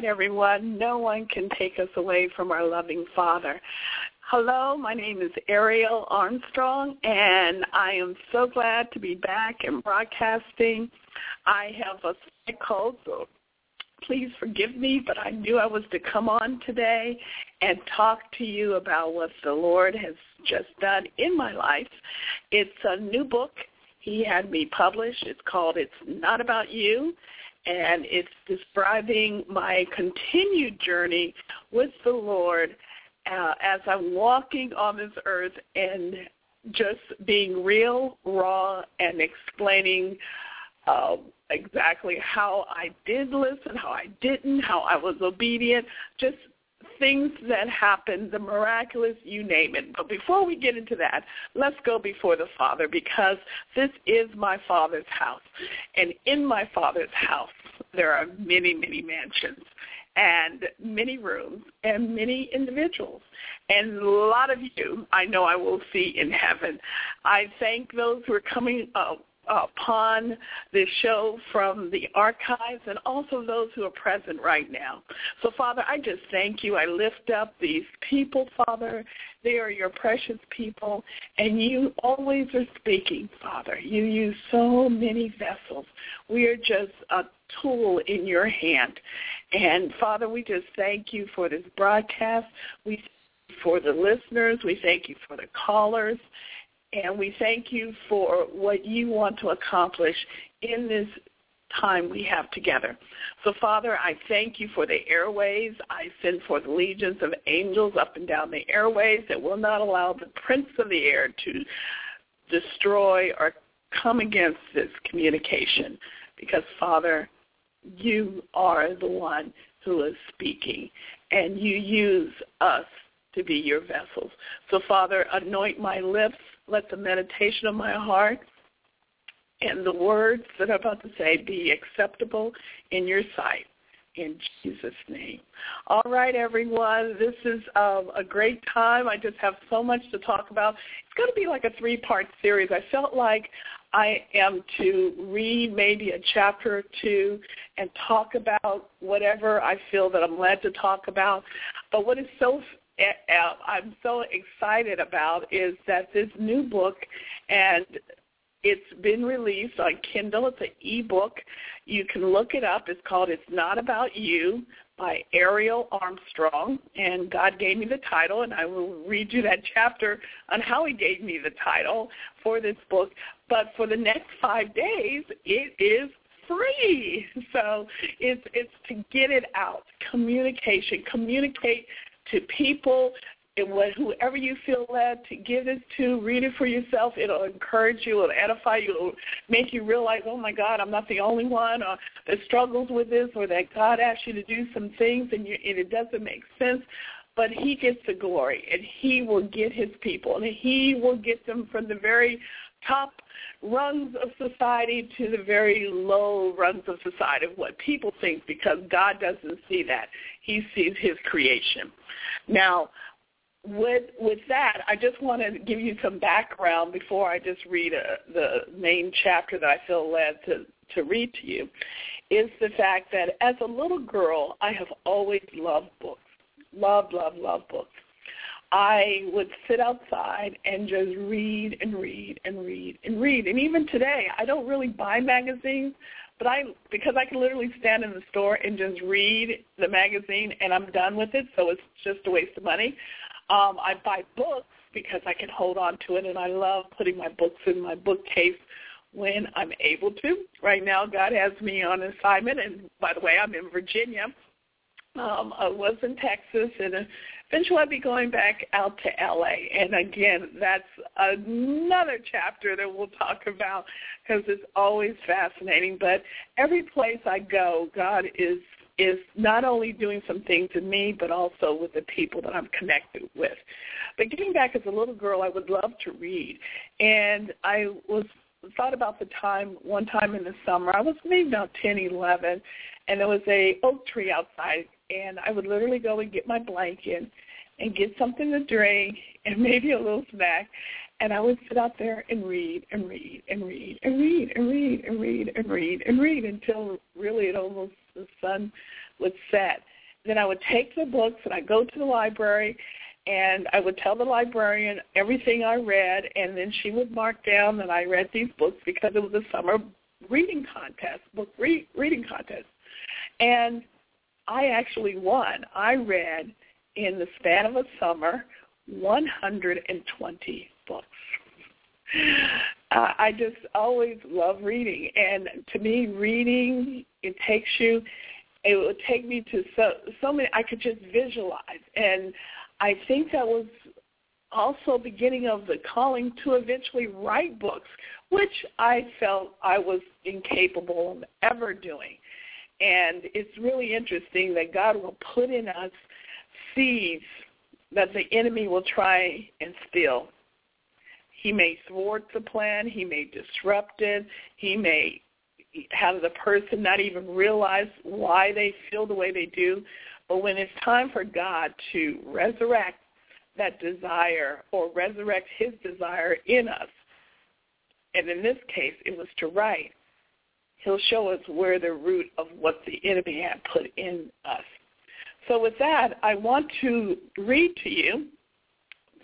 Right, everyone. No one can take us away from our loving Father. Hello, my name is Ariel Armstrong, and I am so glad to be back and broadcasting. I have a slight cold, so please forgive me, but I knew I was to come on today and talk to you about what the Lord has just done in my life. It's a new book he had me publish. It's called It's Not About You, and it's describing my continued journey with the Lord uh, as I'm walking on this earth and just being real, raw, and explaining uh, exactly how I did listen, how I didn't, how I was obedient, just things that happen, the miraculous, you name it. But before we get into that, let's go before the Father because this is my Father's house. And in my Father's house, there are many, many mansions and many rooms and many individuals. And a lot of you I know I will see in heaven. I thank those who are coming uh, upon this show from the archives and also those who are present right now. So, Father, I just thank you. I lift up these people, Father. They are your precious people, and you always are speaking, Father. You use so many vessels. We are just a tool in your hand. And, Father, we just thank you for this broadcast. We for the listeners. We thank you for the callers. And we thank you for what you want to accomplish in this time we have together. So, Father, I thank you for the airways. I send forth legions of angels up and down the airways that will not allow the prince of the air to destroy or come against this communication. Because, Father, you are the one who is speaking, and you use us to be your vessels. So, Father, anoint my lips. Let the meditation of my heart and the words that I'm about to say be acceptable in your sight. In Jesus' name. All right, everyone. This is um, a great time. I just have so much to talk about. It's going to be like a three-part series. I felt like I am to read maybe a chapter or two and talk about whatever I feel that I'm led to talk about. But what is so I'm so excited about is that this new book and it's been released on Kindle. It's an ebook. You can look it up. It's called It's Not About You by Ariel Armstrong. And God gave me the title, and I will read you that chapter on how he gave me the title for this book. But for the next five days, it is free. So it's it's to get it out. Communication. Communicate to people what, whoever you feel led to give this to, read it for yourself. It'll encourage you. It'll edify you. It'll make you realize, oh my God, I'm not the only one or that struggles with this or that God asked you to do some things and, you, and it doesn't make sense. But he gets the glory and he will get his people and he will get them from the very top rungs of society to the very low rungs of society of what people think because God doesn't see that. He sees his creation. Now, with with that, I just want to give you some background before I just read a, the main chapter that I feel led to to read to you. Is the fact that as a little girl, I have always loved books, love, love, love books. I would sit outside and just read and read and read and read. And even today, I don't really buy magazines, but I because I can literally stand in the store and just read the magazine and I'm done with it, so it's just a waste of money. Um, I buy books because I can hold on to it, and I love putting my books in my bookcase when I'm able to. Right now, God has me on assignment, and by the way, I'm in Virginia. Um, I was in Texas, and eventually I'll be going back out to LA. And again, that's another chapter that we'll talk about because it's always fascinating. But every place I go, God is is not only doing some things in me, but also with the people that I'm connected with. But getting back as a little girl, I would love to read, and I was thought about the time one time in the summer. I was maybe about ten, eleven, and there was a oak tree outside, and I would literally go and get my blanket and get something to drink and maybe a little snack, and I would sit out there and read and read and read and read and read and read and read and read until really it almost the sun would set. Then I would take the books and I'd go to the library and I would tell the librarian everything I read and then she would mark down that I read these books because it was a summer reading contest, book re- reading contest. And I actually won. I read in the span of a summer 120 books. Uh, I just always love reading, and to me, reading it takes you. It would take me to so so many. I could just visualize, and I think that was also beginning of the calling to eventually write books, which I felt I was incapable of ever doing. And it's really interesting that God will put in us seeds that the enemy will try and steal. He may thwart the plan. He may disrupt it. He may have the person not even realize why they feel the way they do. But when it's time for God to resurrect that desire or resurrect his desire in us, and in this case it was to write, he'll show us where the root of what the enemy had put in us. So with that, I want to read to you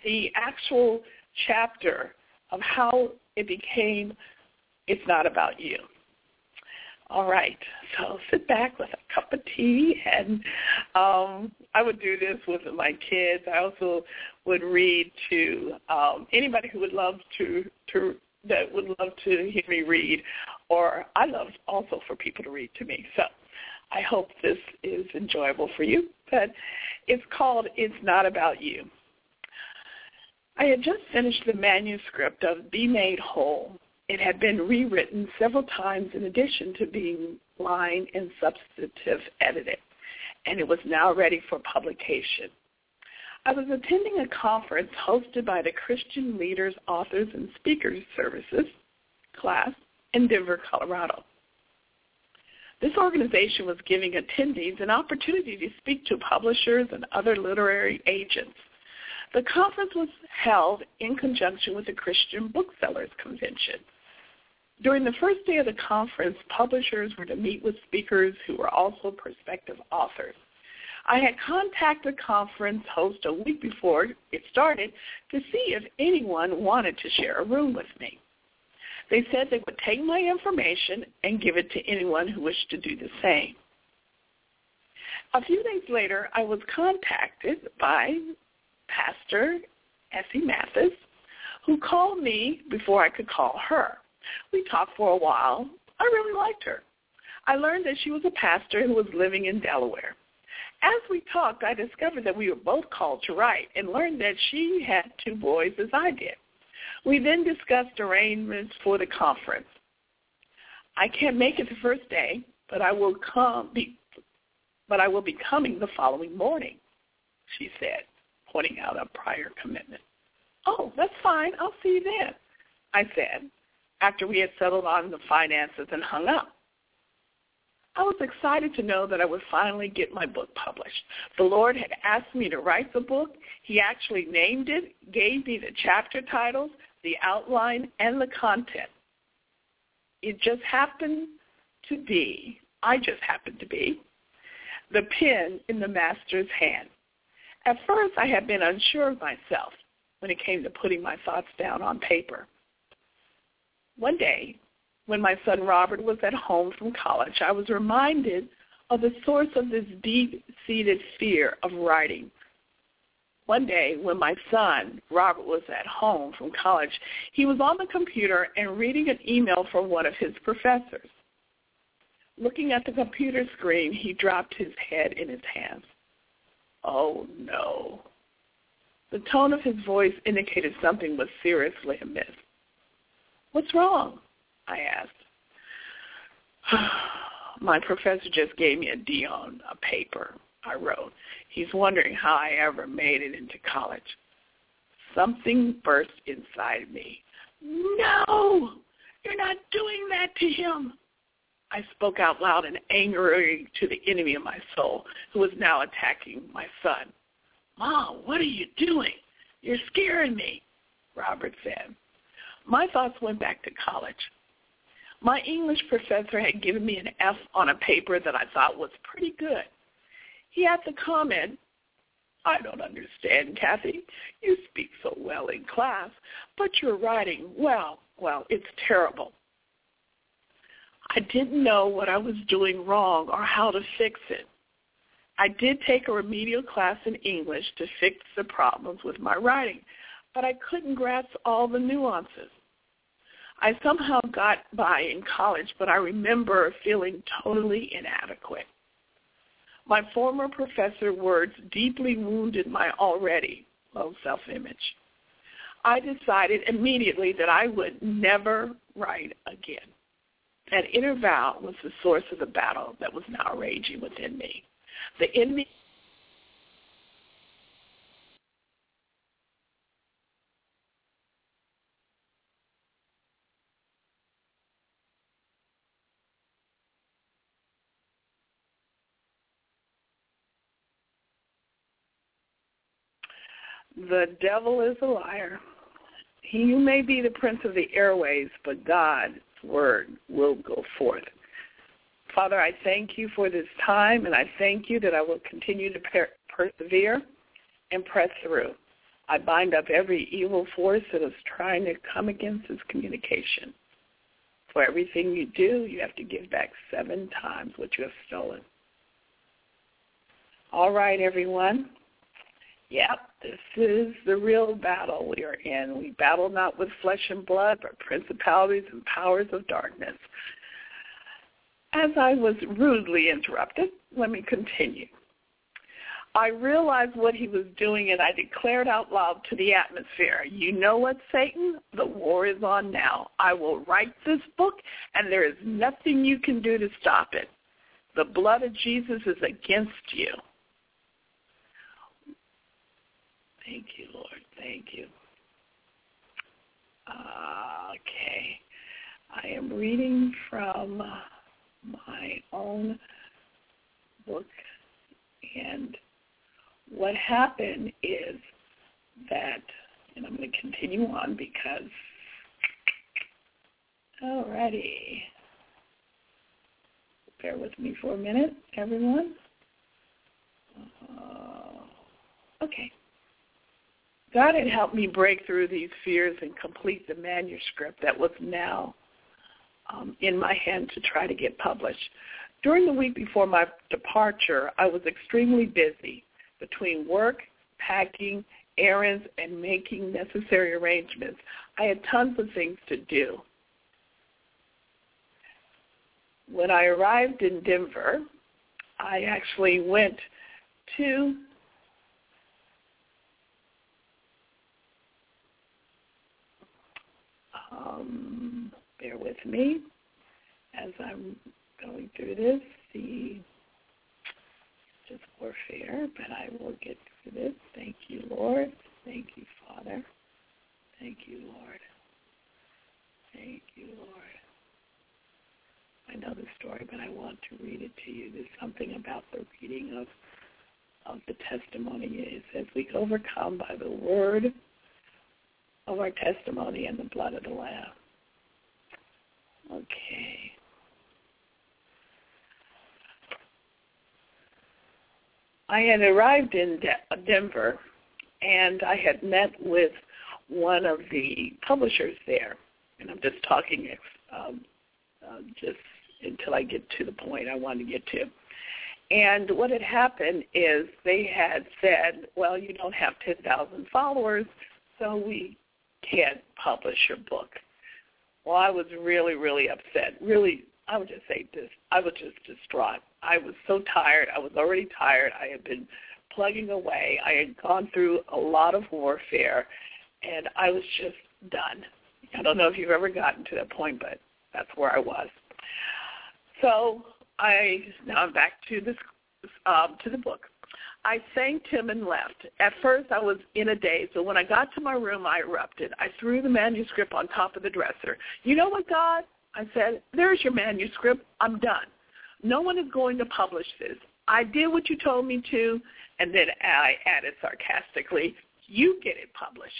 the actual chapter of how it became It's Not About You. All right, so sit back with a cup of tea, and um, I would do this with my kids. I also would read to um, anybody who would love to to that would love to hear me read, or I love also for people to read to me. So I hope this is enjoyable for you. But it's called It's Not About You. I had just finished the manuscript of Be Made Whole. It had been rewritten several times in addition to being line and substantive edited, and it was now ready for publication. I was attending a conference hosted by the Christian Leaders, Authors, and Speakers Services CLASS in Denver, Colorado. This organization was giving attendees an opportunity to speak to publishers and other literary agents. The conference was held in conjunction with the Christian Booksellers Convention. During the first day of the conference, publishers were to meet with speakers who were also prospective authors. I had contacted the conference host a week before it started to see if anyone wanted to share a room with me. They said they would take my information and give it to anyone who wished to do the same. A few days later, I was contacted by Pastor Essie Mathis, who called me before I could call her. We talked for a while. I really liked her. I learned that she was a pastor who was living in Delaware. As we talked, I discovered that we were both called to write and learned that she had two boys as I did. We then discussed arrangements for the conference. I can't make it the first day, but I will come be, but I will be coming the following morning, she said, pointing out a prior commitment. Oh, that's fine. I'll see you then, I said, after we had settled on the finances and hung up. I was excited to know that I would finally get my book published. The Lord had asked me to write the book. He actually named it, gave me the chapter titles, the outline, and the content. It just happened to be, I just happened to be, the pen in the master's hand. At first, I had been unsure of myself when it came to putting my thoughts down on paper. One day, when my son Robert was at home from college, I was reminded of the source of this deep-seated fear of writing. One day when my son, Robert, was at home from college, he was on the computer and reading an email from one of his professors. Looking at the computer screen, he dropped his head in his hands. Oh, no. The tone of his voice indicated something was seriously amiss. What's wrong? I asked. My professor just gave me a D on a paper I wrote. He's wondering how I ever made it into college. Something burst inside me. No! You're not doing that to him. I spoke out loud and angrily to the enemy of my soul, who was now attacking my son. Mom, what are you doing? You're scaring me, Robert said. My thoughts went back to college. My English professor had given me an F on a paper that I thought was pretty good. He had the comment, I don't understand, Kathy. You speak so well in class, but your writing, well, well, it's terrible. I didn't know what I was doing wrong or how to fix it. I did take a remedial class in English to fix the problems with my writing, but I couldn't grasp all the nuances. I somehow got by in college, but I remember feeling totally inadequate. My former professor words deeply wounded my already low self-image. I decided immediately that I would never write again. That inner vow was the source of the battle that was now raging within me. The enemy The devil is a liar. You may be the prince of the airways, but God's word will go forth. Father, I thank you for this time, and I thank you that I will continue to per- persevere and press through. I bind up every evil force that is trying to come against this communication. For everything you do, you have to give back seven times what you have stolen. All right, everyone. Yep, this is the real battle we are in. We battle not with flesh and blood, but principalities and powers of darkness. As I was rudely interrupted, let me continue. I realized what he was doing and I declared out loud to the atmosphere, you know what, Satan? The war is on now. I will write this book and there is nothing you can do to stop it. The blood of Jesus is against you. Thank you, Lord. Thank you. Uh, okay. I am reading from my own book. And what happened is that, and I'm going to continue on because, alrighty. Bear with me for a minute, everyone. Uh, okay. God had helped me break through these fears and complete the manuscript that was now um, in my hand to try to get published. During the week before my departure, I was extremely busy between work, packing, errands, and making necessary arrangements. I had tons of things to do. When I arrived in Denver, I actually went to um, bear with me as I'm going through this. The just warfare, but I will get through this. Thank you, Lord. Thank you, Father. Thank you, Lord. Thank you, Lord. I know the story, but I want to read it to you. There's something about the reading of of the testimony. It says we overcome by the word of our testimony and the blood of the Lamb. Okay. I had arrived in De- Denver, and I had met with one of the publishers there, and I'm just talking um, uh, just until I get to the point I want to get to. And what had happened is they had said, well, you don't have 10,000 followers, so we can't publish your book. Well, I was really, really upset. Really, I would just say this. I was just distraught. I was so tired. I was already tired. I had been plugging away. I had gone through a lot of warfare, and I was just done. I don't know if you've ever gotten to that point, but that's where I was. So I now I'm back to this um, to the book. I thanked him and left. At first, I was in a daze, but when I got to my room, I erupted. I threw the manuscript on top of the dresser. You know what, God? I said, there's your manuscript. I'm done. No one is going to publish this. I did what you told me to, and then I added sarcastically, you get it published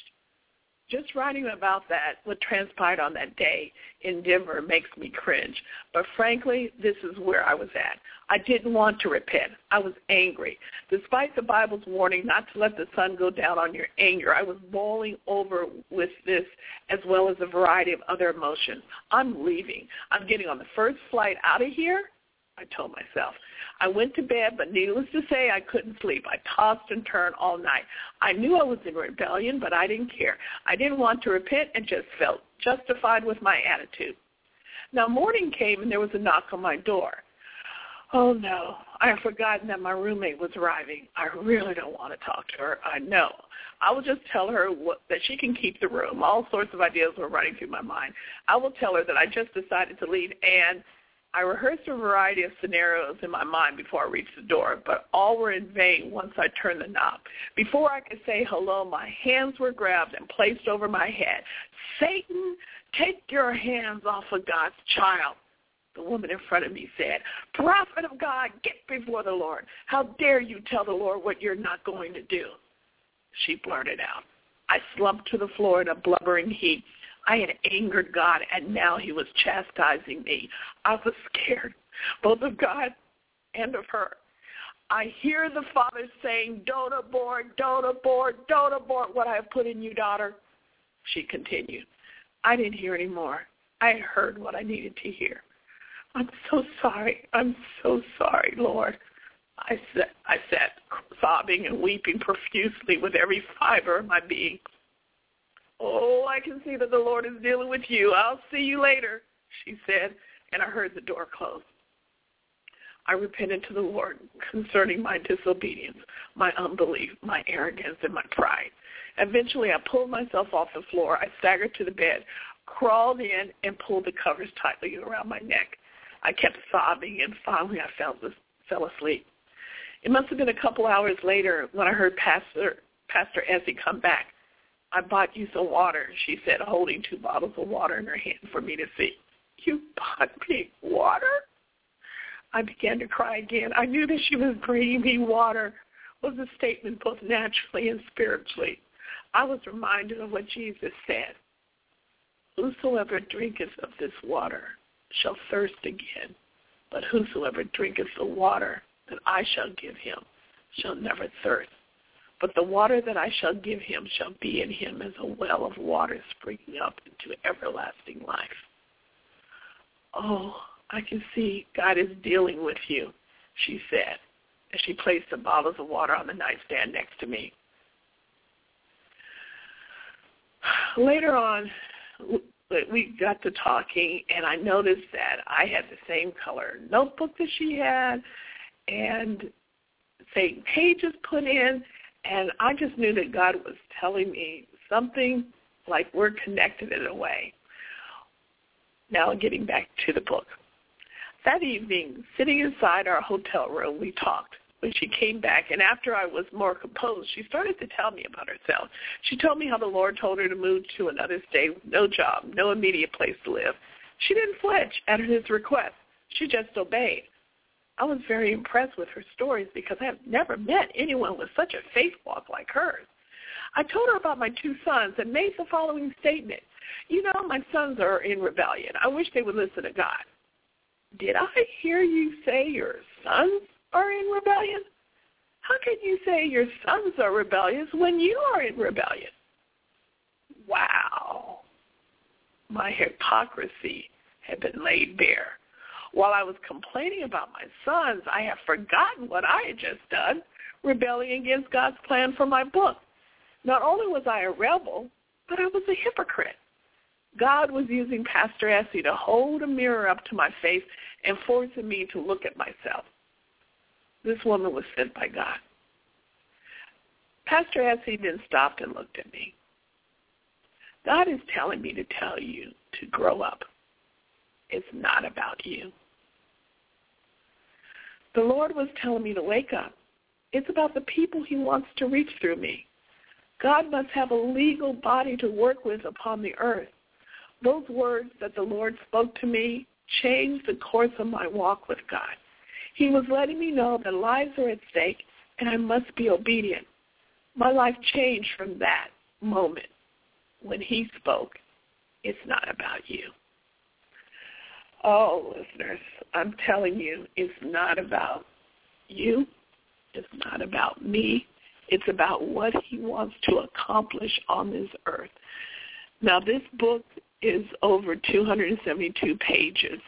just writing about that, what transpired on that day in Denver makes me cringe. But frankly, this is where I was at. I didn't want to repent. I was angry. Despite the Bible's warning not to let the sun go down on your anger, I was boiling over with this as well as a variety of other emotions. I'm leaving. I'm getting on the first flight out of here, I told myself. I went to bed, but needless to say, I couldn't sleep. I tossed and turned all night. I knew I was in rebellion, but I didn't care. I didn't want to repent and just felt justified with my attitude. Now morning came and there was a knock on my door. Oh no, I had forgotten that my roommate was arriving. I really don't want to talk to her. I know. I will just tell her what, that she can keep the room. All sorts of ideas were running through my mind. I will tell her that I just decided to leave and I rehearsed a variety of scenarios in my mind before I reached the door, but all were in vain once I turned the knob. Before I could say hello, my hands were grabbed and placed over my head. Satan, take your hands off of God's child. The woman in front of me said, Prophet of God, get before the Lord. How dare you tell the Lord what you're not going to do? She blurted out. I slumped to the floor in a blubbering heap. I had angered God, and now he was chastising me. I was scared, both of God and of her. I hear the Father saying, don't abort, don't abort, don't abort what I have put in you, daughter. She continued. I didn't hear any more. I heard what I needed to hear. I'm so sorry. I'm so sorry, Lord. I said, I sat sobbing and weeping profusely with every fiber of my being. Oh, I can see that the Lord is dealing with you. I'll see you later, she said, and I heard the door close. I repented to the Lord concerning my disobedience, my unbelief, my arrogance, and my pride. Eventually, I pulled myself off the floor. I staggered to the bed, crawled in, and pulled the covers tightly around my neck. I kept sobbing, and finally I fell, fell asleep. It must have been a couple hours later when I heard Pastor Pastor Essie come back. I bought you some water, she said, holding two bottles of water in her hand for me to see. You bought me water? I began to cry again. I knew that she was bringing me water was a statement both naturally and spiritually. I was reminded of what Jesus said. Whosoever drinketh of this water shall thirst again, but whosoever drinketh the water that I shall give him shall never thirst. But the water that I shall give him shall be in him as a well of water springing up into everlasting life. Oh, I can see God is dealing with you, she said, as she placed the bottles of water on the nightstand next to me. Later on, we got to talking, and I noticed that I had the same color notebook that she had, and same pages put in, and I just knew that God was telling me something like we're connected in a way. Now getting back to the book. That evening, sitting inside our hotel room, we talked. When she came back, and after I was more composed, she started to tell me about herself. She told me how the Lord told her to move to another state with no job, no immediate place to live. She didn't flinch at his request. She just obeyed. I was very impressed with her stories because I have never met anyone with such a faith walk like hers. I told her about my two sons and made the following statement. You know, my sons are in rebellion. I wish they would listen to God. Did I hear you say your sons are in rebellion? How can you say your sons are rebellious when you are in rebellion? Wow. My hypocrisy had been laid bare. While I was complaining about my sons, I have forgotten what I had just done, rebelling against God's plan for my book. Not only was I a rebel, but I was a hypocrite. God was using Pastor Essie to hold a mirror up to my face and forcing me to look at myself. This woman was sent by God. Pastor Essie then stopped and looked at me. God is telling me to tell you to grow up. It's not about you. The Lord was telling me to wake up. It's about the people he wants to reach through me. God must have a legal body to work with upon the earth. Those words that the Lord spoke to me changed the course of my walk with God. He was letting me know that lives are at stake and I must be obedient. My life changed from that moment when he spoke, it's not about you. Oh, listeners, I'm telling you, it's not about you. It's not about me. It's about what he wants to accomplish on this earth. Now, this book is over 272 pages,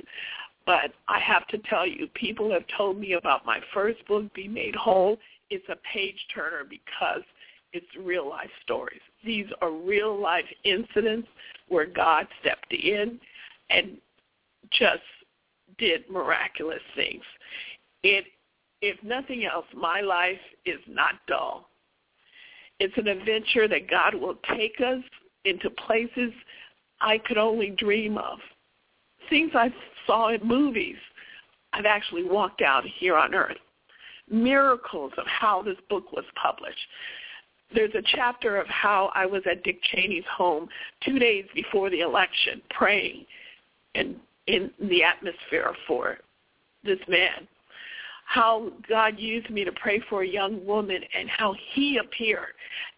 but I have to tell you, people have told me about my first book, Be Made Whole. It's a page turner because it's real life stories. These are real life incidents where God stepped in and just did miraculous things. It, if nothing else, my life is not dull. It's an adventure that God will take us into places I could only dream of. Things I saw in movies, I've actually walked out here on earth. Miracles of how this book was published. There's a chapter of how I was at Dick Cheney's home two days before the election praying and in the atmosphere for this man. How God used me to pray for a young woman and how he appeared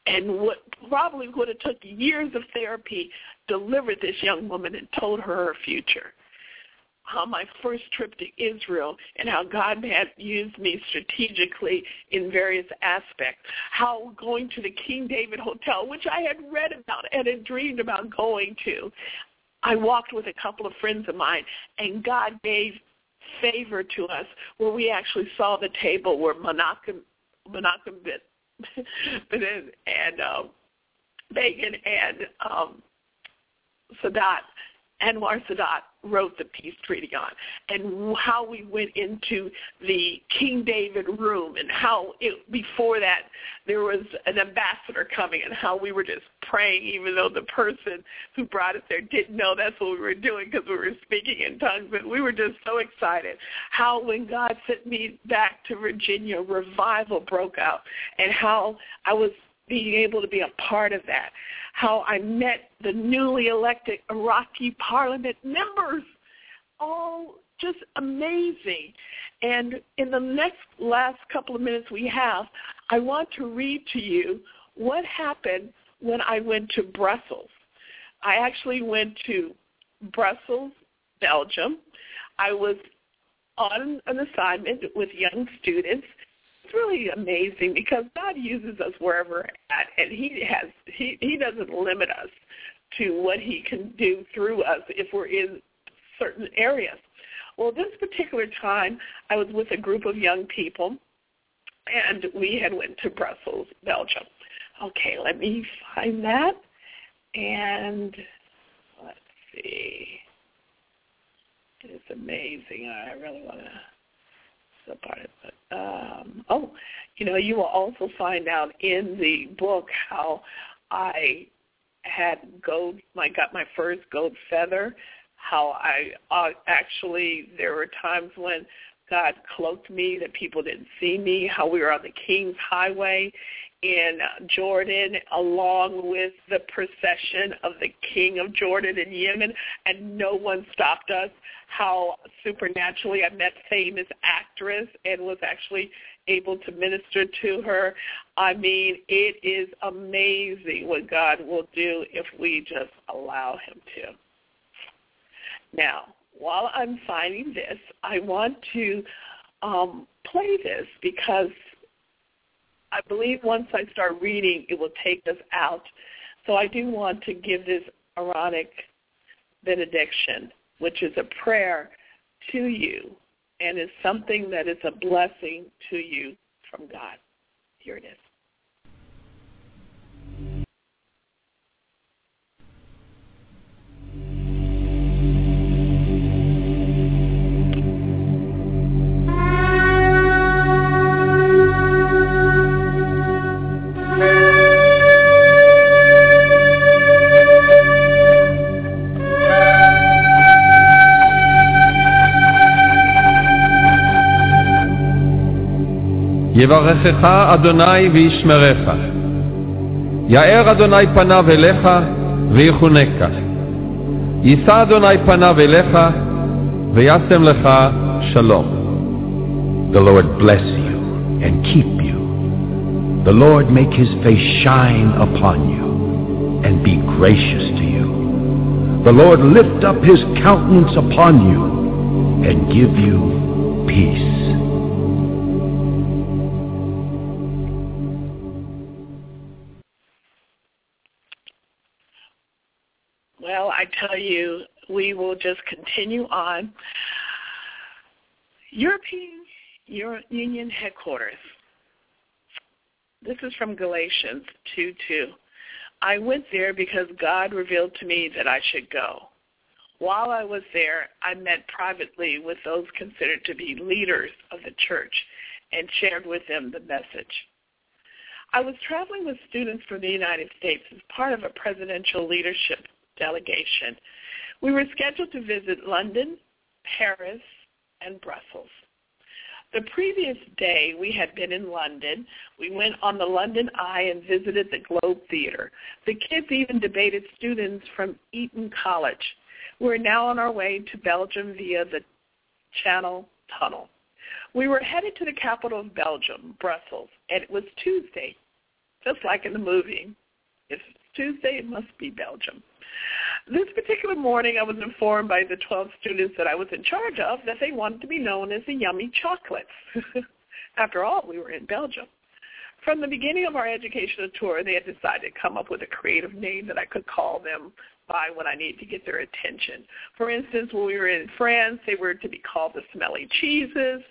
and what probably would have took years of therapy delivered this young woman and told her her future how my first trip to Israel and how God had used me strategically in various aspects. How going to the King David Hotel, which I had read about and had dreamed about going to, I walked with a couple of friends of mine, and God gave favor to us where we actually saw the table where Menachem, Menachem and um, Begin and um, Sadat Anwar Sadat wrote the peace treaty on and how we went into the King David room and how it, before that there was an ambassador coming and how we were just praying even though the person who brought us there didn't know that's what we were doing because we were speaking in tongues. And we were just so excited how when God sent me back to Virginia revival broke out and how I was being able to be a part of that how I met the newly elected Iraqi parliament members. All just amazing. And in the next last couple of minutes we have, I want to read to you what happened when I went to Brussels. I actually went to Brussels, Belgium. I was on an assignment with young students really amazing because God uses us wherever at, and He has He He doesn't limit us to what He can do through us if we're in certain areas. Well, this particular time, I was with a group of young people, and we had went to Brussels, Belgium. Okay, let me find that, and let's see. It's amazing. I really want to. So part of it. Um, oh, you know, you will also find out in the book how I had gold, I got my first gold feather, how I uh, actually, there were times when God cloaked me that people didn't see me, how we were on the King's Highway in Jordan along with the procession of the king of Jordan and Yemen and no one stopped us. How supernaturally I met famous actress and was actually able to minister to her. I mean, it is amazing what God will do if we just allow him to. Now, while I'm finding this, I want to um, play this because I believe once I start reading, it will take us out. So I do want to give this Aaronic benediction, which is a prayer to you and is something that is a blessing to you from God. Here it is. יברכך אדוני וישמרך. יאר אדוני פניו אליך ויחונקה. יישא אדוני פניו אליך וישם לך שלום. The Lord bless you and keep you. The Lord make his face shine upon you and be gracious to you. The Lord lift up his countenance upon you and give you peace. Tell you, we will just continue on. European Union headquarters. This is from Galatians 2.2. I went there because God revealed to me that I should go. While I was there, I met privately with those considered to be leaders of the church and shared with them the message. I was traveling with students from the United States as part of a presidential leadership delegation. We were scheduled to visit London, Paris, and Brussels. The previous day we had been in London. We went on the London Eye and visited the Globe Theatre. The kids even debated students from Eton College. We're now on our way to Belgium via the Channel Tunnel. We were headed to the capital of Belgium, Brussels, and it was Tuesday, just like in the movie. If it's Tuesday, it must be Belgium. This particular morning, I was informed by the 12 students that I was in charge of that they wanted to be known as the Yummy Chocolates. After all, we were in Belgium. From the beginning of our educational tour, they had decided to come up with a creative name that I could call them by when I needed to get their attention. For instance, when we were in France, they were to be called the Smelly Cheeses.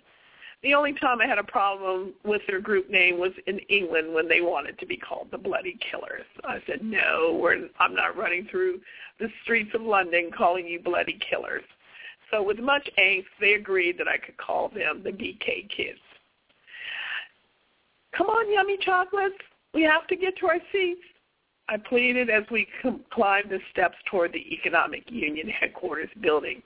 The only time I had a problem with their group name was in England when they wanted to be called the Bloody Killers. I said, no, we're, I'm not running through the streets of London calling you Bloody Killers. So with much angst, they agreed that I could call them the BK Kids. Come on, yummy chocolates. We have to get to our seats. I pleaded as we climbed the steps toward the Economic Union headquarters building.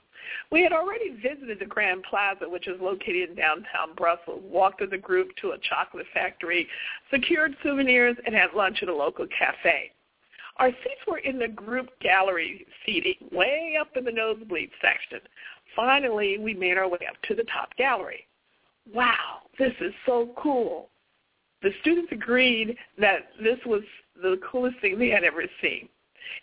We had already visited the Grand Plaza, which is located in downtown Brussels, walked as a group to a chocolate factory, secured souvenirs, and had lunch at a local cafe. Our seats were in the group gallery seating, way up in the nosebleed section. Finally, we made our way up to the top gallery. Wow, this is so cool. The students agreed that this was the coolest thing they had ever seen.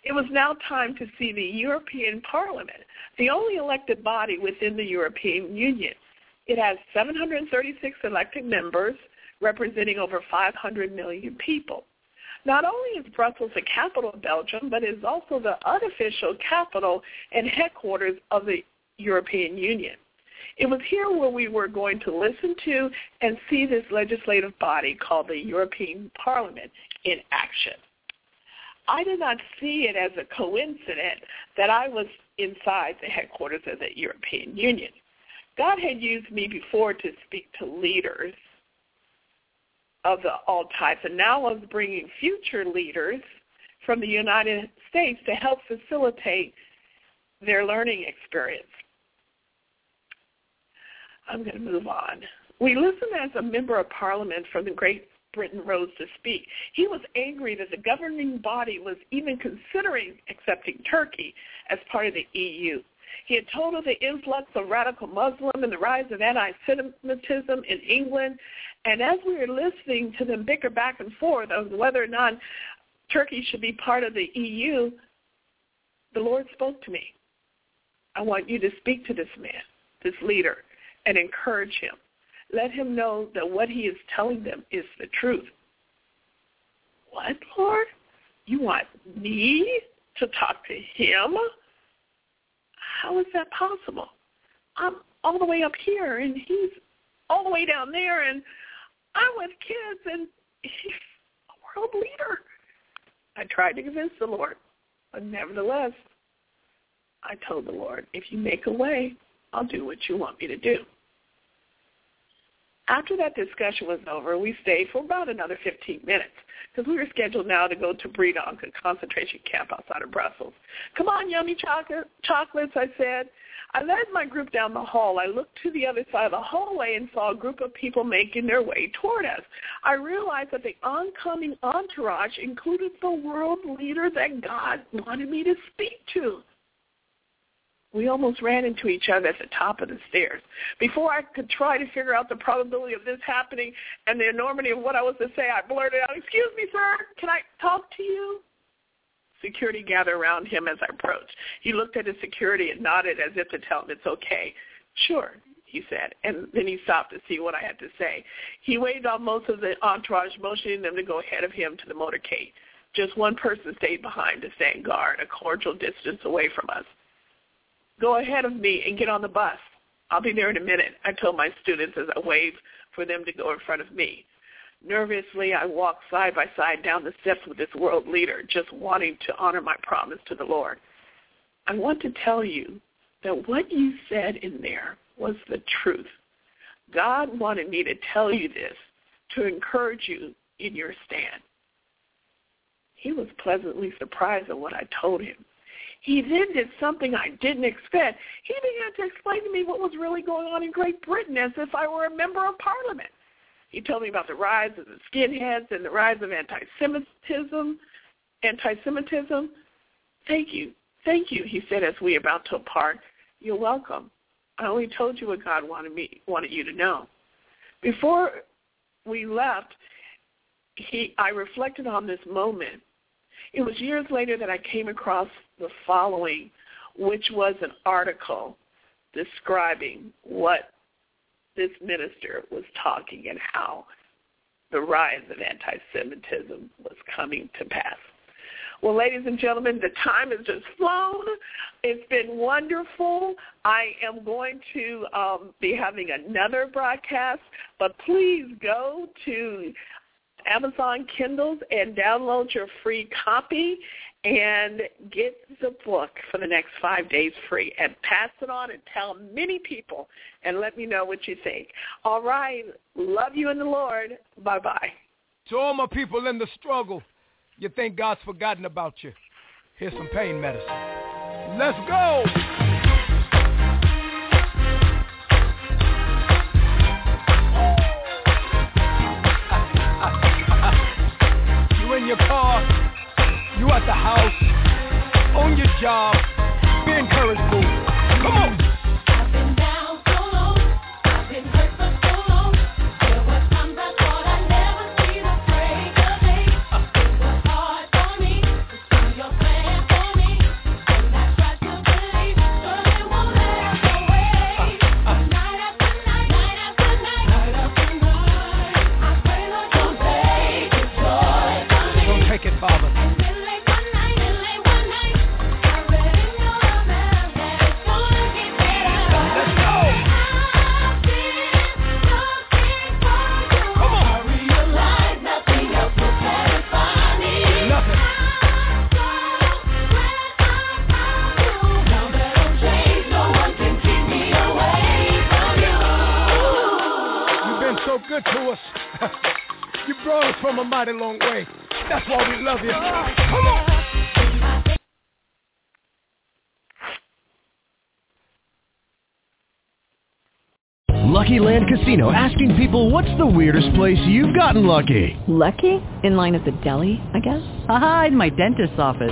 It was now time to see the European Parliament, the only elected body within the European Union. It has 736 elected members representing over 500 million people. Not only is Brussels the capital of Belgium, but it is also the unofficial capital and headquarters of the European Union. It was here where we were going to listen to and see this legislative body called the European Parliament in action. I did not see it as a coincidence that I was inside the headquarters of the European Union. God had used me before to speak to leaders of the, all types, and now I was bringing future leaders from the United States to help facilitate their learning experience. I'm going to move on. We listen as a member of parliament from the Great Britain rose to speak. He was angry that the governing body was even considering accepting Turkey as part of the EU. He had told of the influx of radical Muslim and the rise of anti-Semitism in England. And as we were listening to them bicker back and forth of whether or not Turkey should be part of the EU, the Lord spoke to me. I want you to speak to this man, this leader, and encourage him. Let him know that what he is telling them is the truth. What, Lord? You want me to talk to him? How is that possible? I'm all the way up here and he's all the way down there and I'm with kids and he's a world leader. I tried to convince the Lord, but nevertheless, I told the Lord, if you make a way, I'll do what you want me to do. After that discussion was over, we stayed for about another 15 minutes because we were scheduled now to go to Breendonk, a concentration camp outside of Brussels. Come on, yummy chocolate, chocolates, I said. I led my group down the hall. I looked to the other side of the hallway and saw a group of people making their way toward us. I realized that the oncoming entourage included the world leader that God wanted me to speak to. We almost ran into each other at the top of the stairs. Before I could try to figure out the probability of this happening and the enormity of what I was to say, I blurted out, excuse me, sir, can I talk to you? Security gathered around him as I approached. He looked at his security and nodded as if to tell him it's okay. Sure, he said, and then he stopped to see what I had to say. He waved off most of the entourage, motioning them to go ahead of him to the motorcade. Just one person stayed behind to stand guard, a cordial distance away from us. Go ahead of me and get on the bus. I'll be there in a minute, I told my students as I waved for them to go in front of me. Nervously, I walked side by side down the steps with this world leader, just wanting to honor my promise to the Lord. I want to tell you that what you said in there was the truth. God wanted me to tell you this to encourage you in your stand. He was pleasantly surprised at what I told him. He then did something I didn't expect. He began to explain to me what was really going on in Great Britain as if I were a member of parliament. He told me about the rise of the skinheads and the rise of anti-Semitism. Anti-Semitism. Thank you. Thank you, he said as we about to part. You're welcome. I only told you what God wanted me wanted you to know. Before we left, he I reflected on this moment it was years later that I came across the following, which was an article describing what this minister was talking and how the rise of anti-Semitism was coming to pass. Well, ladies and gentlemen, the time has just flown. It's been wonderful. I am going to um, be having another broadcast, but please go to Amazon Kindles and download your free copy and get the book for the next five days free and pass it on and tell many people and let me know what you think. All right. Love you in the Lord. Bye-bye. To all my people in the struggle, you think God's forgotten about you. Here's some pain medicine. Let's go. In your car, you at the house, on your job, be encouraged, boo. Come on. Love you. Come on. Lucky Land Casino asking people what's the weirdest place you've gotten lucky? Lucky? In line at the deli, I guess? Aha, in my dentist's office.